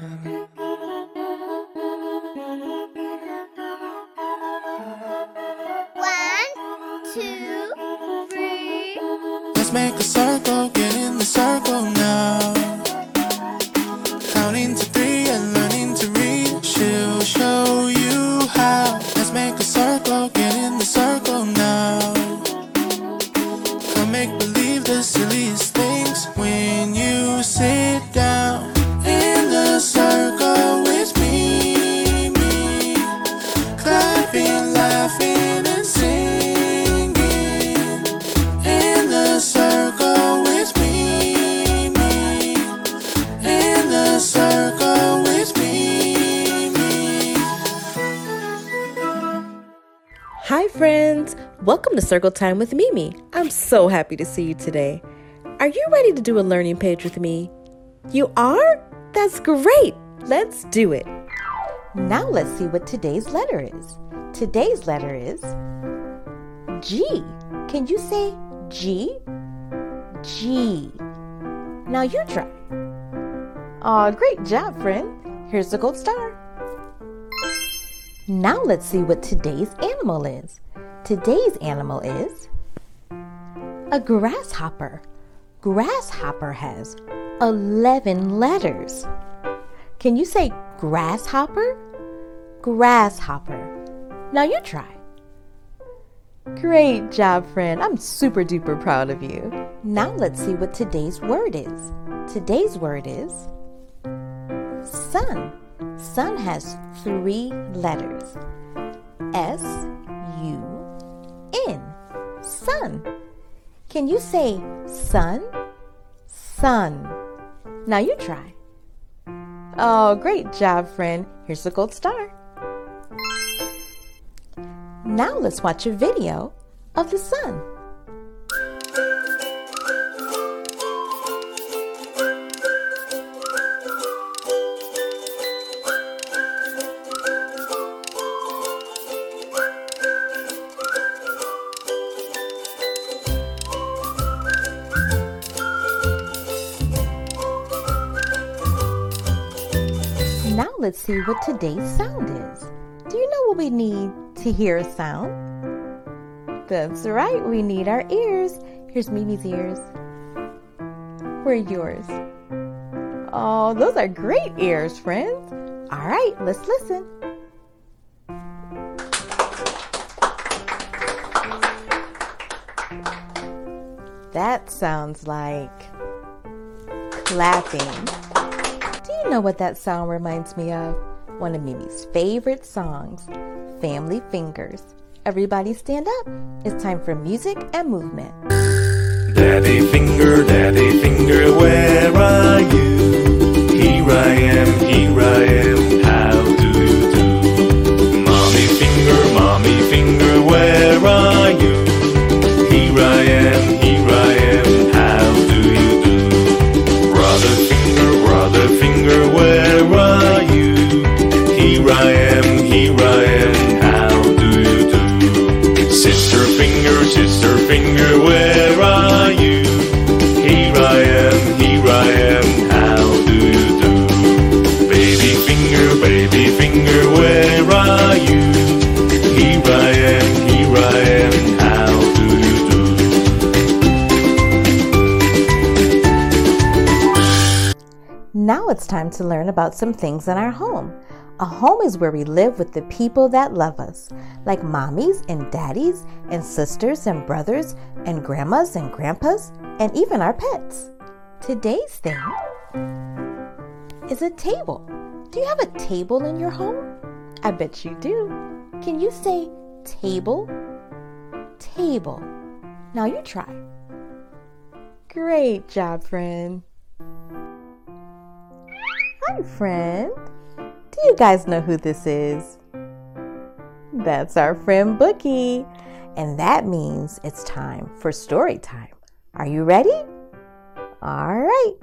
One, two, three. Let's make a circle, get in the circle now. Counting to three and learning to read. She'll show you how. Let's make a circle, get friends! Welcome to Circle Time with Mimi. I'm so happy to see you today. Are you ready to do a learning page with me? You are? That's great! Let's do it. Now let's see what today's letter is. Today's letter is G. Can you say G? G. Now you try. Aw, great job, friend. Here's the gold star. Now let's see what today's animal is. Today's animal is a grasshopper. Grasshopper has 11 letters. Can you say grasshopper? Grasshopper. Now you try. Great job, friend. I'm super duper proud of you. Now let's see what today's word is. Today's word is sun. Sun has three letters S U N. Sun. Can you say sun? Sun. Now you try. Oh, great job, friend. Here's the gold star. Now let's watch a video of the sun. Let's see what today's sound is. Do you know what we need to hear a sound? That's right, we need our ears. Here's Mimi's ears. Where are yours? Oh, those are great ears, friends. All right, let's listen. That sounds like clapping. Know what that sound reminds me of? One of Mimi's favorite songs, Family Fingers. Everybody stand up. It's time for music and movement. Daddy finger, daddy finger, where are you? Here I am, here I am, To learn about some things in our home. A home is where we live with the people that love us, like mommies and daddies, and sisters and brothers, and grandmas and grandpas, and even our pets. Today's thing is a table. Do you have a table in your home? I bet you do. Can you say table? Table. Now you try. Great job, friend. Hi, friend. Do you guys know who this is? That's our friend Bookie. And that means it's time for story time. Are you ready? All right,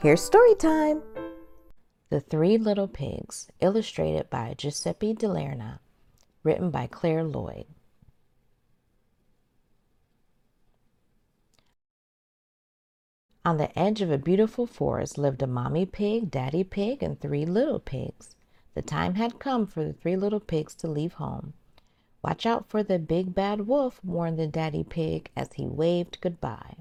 here's story time. The Three Little Pigs, illustrated by Giuseppe Di Lernia, written by Claire Lloyd. On the edge of a beautiful forest lived a mommy pig, daddy pig, and three little pigs. The time had come for the three little pigs to leave home. Watch out for the big bad wolf, warned the daddy pig as he waved goodbye.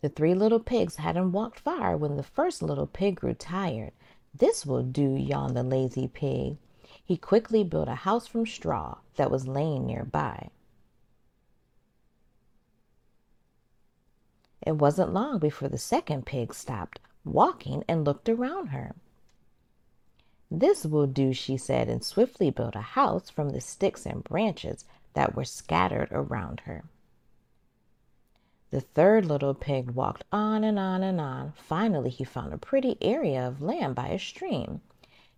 The three little pigs hadn't walked far when the first little pig grew tired. This will do, yawned the lazy pig. He quickly built a house from straw that was laying nearby. It wasn't long before the second pig stopped walking and looked around her. This will do, she said, and swiftly built a house from the sticks and branches that were scattered around her. The third little pig walked on and on and on. Finally, he found a pretty area of land by a stream.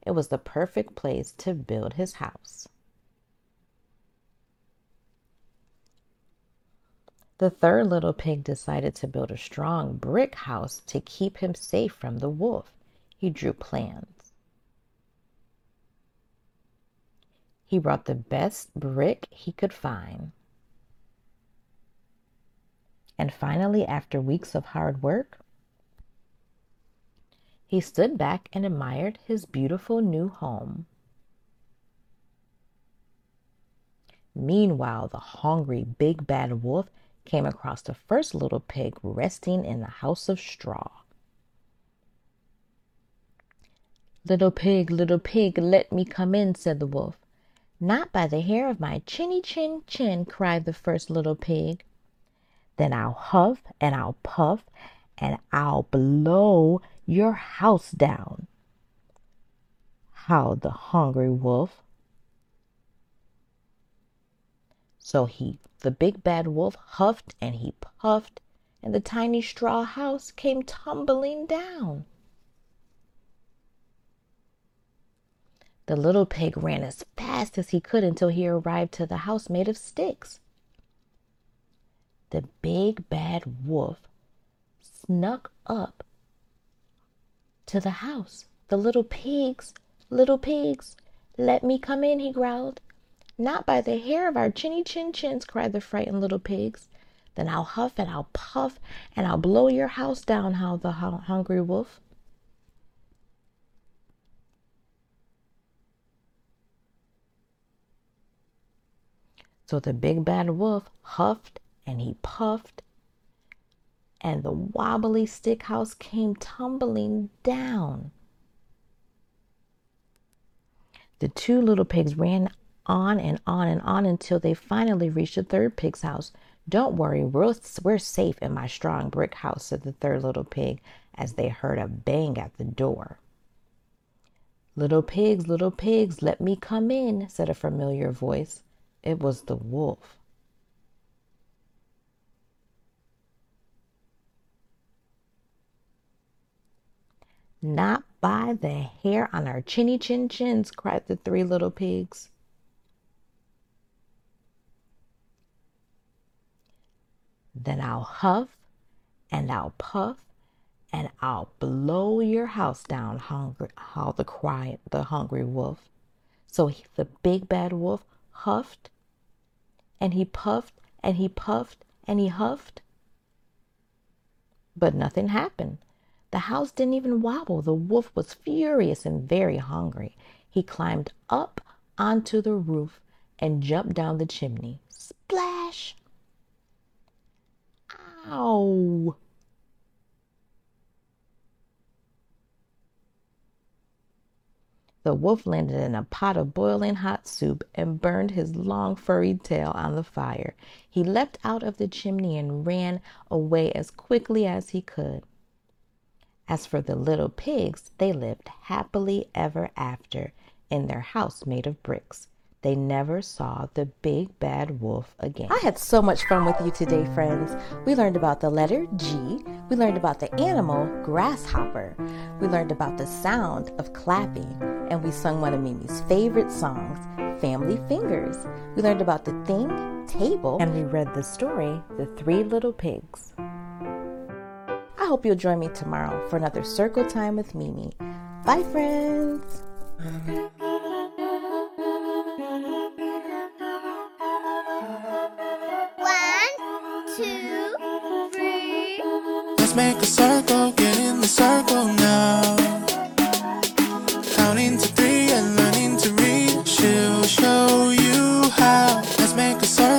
It was the perfect place to build his house. The third little pig decided to build a strong brick house to keep him safe from the wolf. He drew plans. He brought the best brick he could find. And finally, after weeks of hard work, he stood back and admired his beautiful new home. Meanwhile, the hungry big bad wolf came across the first little pig resting in the house of straw. Little pig, little pig, let me come in, said the wolf. Not by the hair of my chinny chin chin, cried the first little pig. Then I'll huff and I'll puff and I'll blow your house down, howled the hungry wolf. So he, the big bad wolf, huffed and he puffed, and the tiny straw house came tumbling down. The little pig ran as fast as he could until he arrived to the house made of sticks the big bad wolf snuck up to the house. The little pigs, little pigs, let me come in, he growled. Not by the hair of our chinny chin chins, cried the frightened little pigs. Then I'll huff and I'll puff and I'll blow your house down, howled the hungry wolf. So the big bad wolf huffed and he puffed, and the wobbly stick house came tumbling down. The two little pigs ran on and on and on until they finally reached the third pig's house. Don't worry, we're, we're safe in my strong brick house, said the third little pig as they heard a bang at the door. Little pigs, little pigs, let me come in, said a familiar voice. It was the wolf. Not by the hair on our chinny chin chins, cried the three little pigs. Then I'll huff and I'll puff and I'll blow your house down, hungry, how the cry, the hungry wolf. So he, the big bad wolf huffed and he puffed and he puffed and he huffed. But nothing happened. The house didn't even wobble. The wolf was furious and very hungry. He climbed up onto the roof and jumped down the chimney. Splash! Ow! The wolf landed in a pot of boiling hot soup and burned his long furry tail on the fire. He leapt out of the chimney and ran away as quickly as he could. As for the little pigs, they lived happily ever after in their house made of bricks. They never saw the big bad wolf again. I had so much fun with you today, friends. We learned about the letter G. We learned about the animal grasshopper. We learned about the sound of clapping. And we sung one of Mimi's favorite songs, Family Fingers. We learned about the thing, table. And we read the story, The Three Little Pigs. I hope you'll join me tomorrow for another Circle Time with Mimi. Bye, friends. Make a circle, get in the circle now. Counting to three and learning to read. She'll show you how. Let's make a circle,